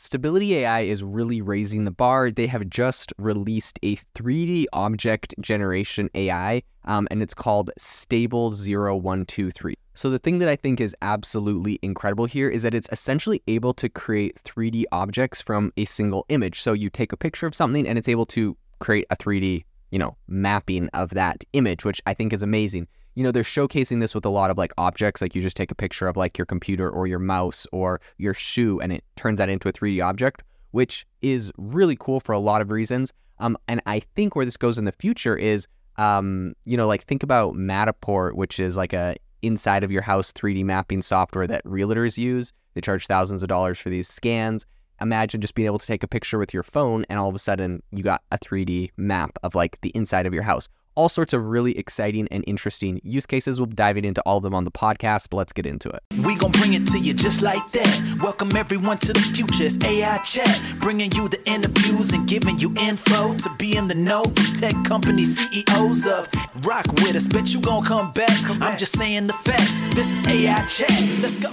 Stability AI is really raising the bar. They have just released a 3D object generation AI, um, and it's called Stable 0123. So, the thing that I think is absolutely incredible here is that it's essentially able to create 3D objects from a single image. So, you take a picture of something and it's able to create a 3D, you know, mapping of that image, which I think is amazing you know, they're showcasing this with a lot of like objects, like you just take a picture of like your computer or your mouse or your shoe and it turns that into a 3D object, which is really cool for a lot of reasons. Um, and I think where this goes in the future is, um, you know, like think about Matterport, which is like a inside of your house 3D mapping software that realtors use. They charge thousands of dollars for these scans. Imagine just being able to take a picture with your phone and all of a sudden you got a 3D map of like the inside of your house all sorts of really exciting and interesting use cases. We'll be diving into all of them on the podcast. Let's get into it. We gonna bring it to you just like that. Welcome everyone to the future. It's AI Chat, bringing you the interviews and giving you info to be in the know from tech company CEOs of. Rock with us, bet you gonna come back. I'm just saying the facts. This is AI Chat. Let's go.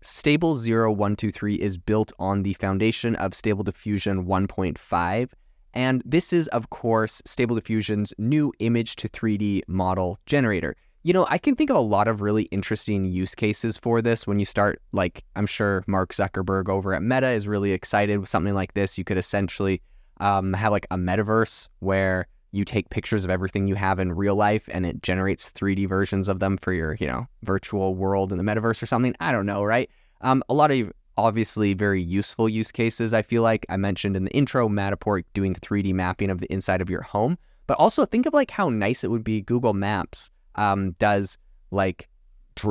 Stable 0123 is built on the foundation of Stable Diffusion 1.5 and this is, of course, Stable Diffusion's new image to 3D model generator. You know, I can think of a lot of really interesting use cases for this when you start, like, I'm sure Mark Zuckerberg over at Meta is really excited with something like this. You could essentially um, have like a metaverse where you take pictures of everything you have in real life and it generates 3D versions of them for your, you know, virtual world in the metaverse or something. I don't know, right? Um, a lot of obviously very useful use cases. I feel like I mentioned in the intro, Matterport doing 3D mapping of the inside of your home, but also think of like how nice it would be. Google Maps um, does like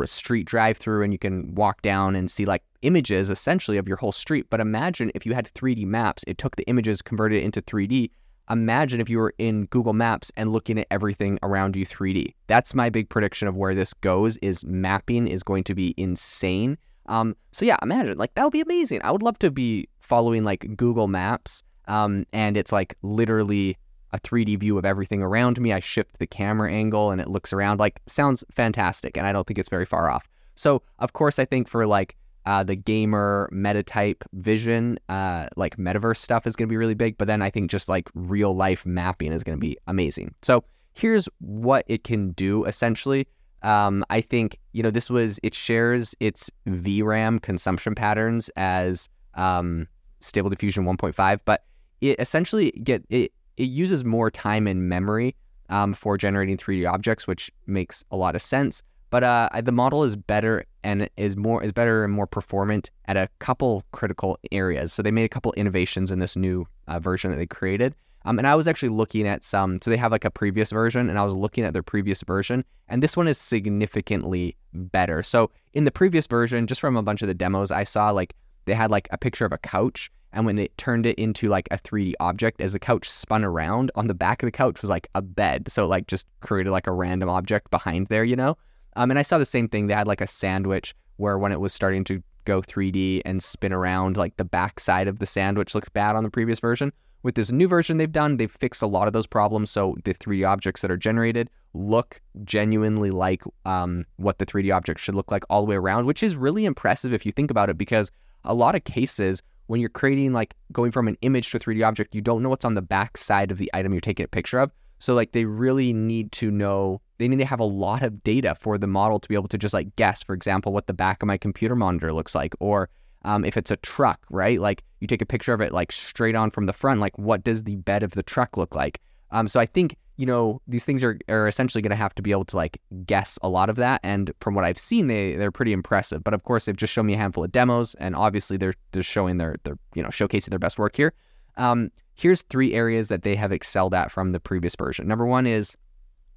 street drive through, and you can walk down and see like images essentially of your whole street. But imagine if you had 3D maps, it took the images, converted it into 3D. Imagine if you were in Google Maps and looking at everything around you 3D. That's my big prediction of where this goes. Is mapping is going to be insane um, so yeah, imagine like that would be amazing. I would love to be following like Google Maps, um, and it's like literally a 3D view of everything around me. I shift the camera angle and it looks around. Like sounds fantastic, and I don't think it's very far off. So of course, I think for like uh, the gamer meta type vision, uh, like metaverse stuff is going to be really big. But then I think just like real life mapping is going to be amazing. So here's what it can do essentially. Um, I think you know this was it shares its VRAM consumption patterns as um, Stable Diffusion 1.5, but it essentially get it it uses more time and memory um, for generating 3D objects, which makes a lot of sense. But uh, the model is better and is more is better and more performant at a couple critical areas. So they made a couple innovations in this new uh, version that they created. Um, and I was actually looking at some, so they have like a previous version, and I was looking at their previous version, and this one is significantly better. So in the previous version, just from a bunch of the demos I saw, like they had like a picture of a couch, and when it turned it into like a 3D object, as the couch spun around, on the back of the couch was like a bed. So like just created like a random object behind there, you know? Um, and I saw the same thing. They had like a sandwich where when it was starting to go 3D and spin around, like the back side of the sandwich looked bad on the previous version. With this new version they've done, they've fixed a lot of those problems. So the 3D objects that are generated look genuinely like um, what the 3D object should look like all the way around, which is really impressive if you think about it, because a lot of cases when you're creating like going from an image to a 3D object, you don't know what's on the back side of the item you're taking a picture of. So like they really need to know they need to have a lot of data for the model to be able to just like guess, for example, what the back of my computer monitor looks like, or um, if it's a truck, right? Like you take a picture of it like straight on from the front, like what does the bed of the truck look like? Um, so I think you know these things are, are essentially going to have to be able to like guess a lot of that. And from what I've seen, they they're pretty impressive. But of course, they've just shown me a handful of demos, and obviously they're they're showing their their you know showcasing their best work here. Um, here's three areas that they have excelled at from the previous version. Number one is,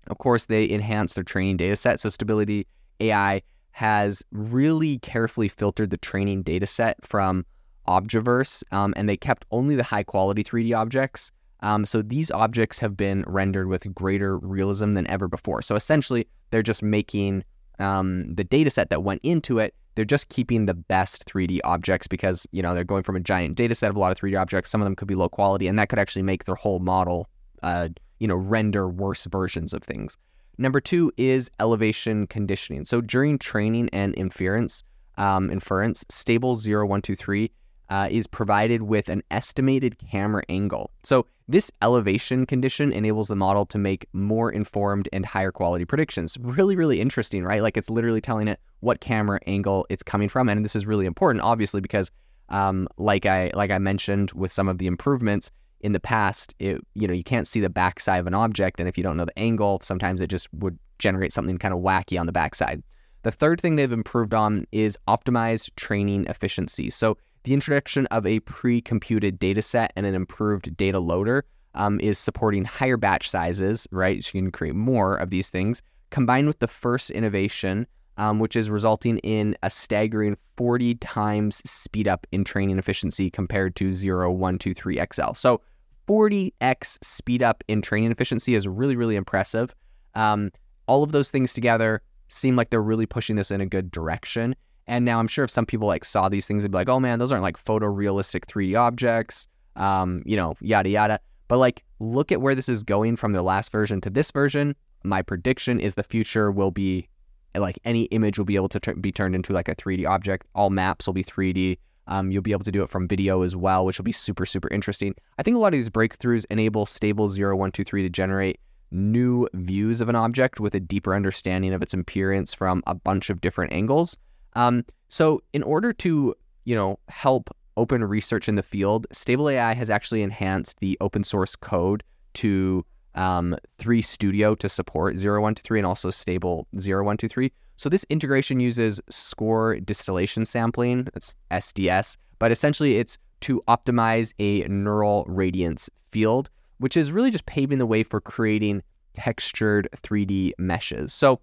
of course, they enhanced their training data set. So stability AI has really carefully filtered the training data set from Objaverse, um, and they kept only the high quality 3D objects. Um, so these objects have been rendered with greater realism than ever before. So essentially, they're just making um, the data set that went into it. They're just keeping the best 3D objects because you know they're going from a giant data set of a lot of 3D objects. Some of them could be low quality, and that could actually make their whole model, uh, you know, render worse versions of things. Number two is elevation conditioning. So during training and inference, um, inference, stable 0123 uh, is provided with an estimated camera angle. So, this elevation condition enables the model to make more informed and higher quality predictions. Really, really interesting, right? Like it's literally telling it what camera angle it's coming from, and this is really important, obviously, because um, like I like I mentioned with some of the improvements in the past, it you know you can't see the backside of an object, and if you don't know the angle, sometimes it just would generate something kind of wacky on the backside. The third thing they've improved on is optimized training efficiency. So the introduction of a pre-computed data set and an improved data loader um, is supporting higher batch sizes, right? So you can create more of these things, combined with the first innovation, um, which is resulting in a staggering 40 times speed up in training efficiency compared to 0123 XL. So 40x speed up in training efficiency is really, really impressive. Um, all of those things together seem like they're really pushing this in a good direction. And now I'm sure if some people like saw these things, they'd be like, oh man, those aren't like photorealistic 3D objects, um, you know, yada, yada. But like, look at where this is going from the last version to this version. My prediction is the future will be like any image will be able to t- be turned into like a 3D object. All maps will be 3D. Um, you'll be able to do it from video as well, which will be super, super interesting. I think a lot of these breakthroughs enable stable 0123 to generate new views of an object with a deeper understanding of its appearance from a bunch of different angles. Um, so, in order to you know help open research in the field, Stable AI has actually enhanced the open source code to um, threestudio to support 0123 and also Stable 0123. So this integration uses score distillation sampling, it's SDS, but essentially it's to optimize a neural radiance field, which is really just paving the way for creating textured 3D meshes. So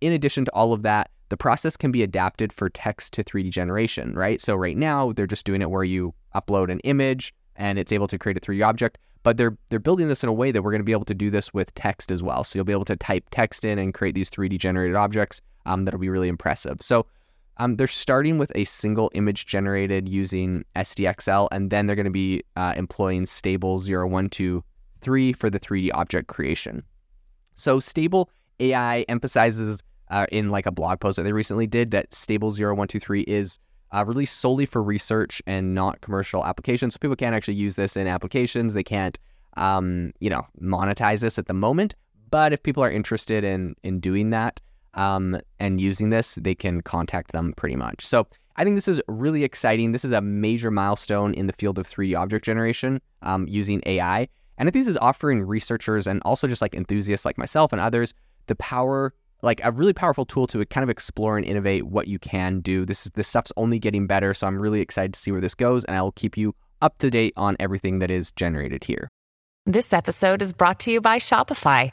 in addition to all of that, the process can be adapted for text to 3D generation, right? So right now they're just doing it where you upload an image and it's able to create a 3D object, but they're they're building this in a way that we're going to be able to do this with text as well. So you'll be able to type text in and create these 3D generated objects um, that'll be really impressive. So um, they're starting with a single image generated using SDXL, and then they're going to be uh, employing stable 0123 for the 3D object creation. So stable AI emphasizes uh, in like a blog post that they recently did that Stable 0123 is uh, released solely for research and not commercial applications. So people can't actually use this in applications. They can't, um, you know, monetize this at the moment. But if people are interested in in doing that um, and using this, they can contact them pretty much. So I think this is really exciting. This is a major milestone in the field of 3D object generation um, using AI. And I this is offering researchers and also just like enthusiasts like myself and others the power like a really powerful tool to kind of explore and innovate what you can do. This is this stuff's only getting better, so I'm really excited to see where this goes, and I will keep you up to date on everything that is generated here. This episode is brought to you by Shopify.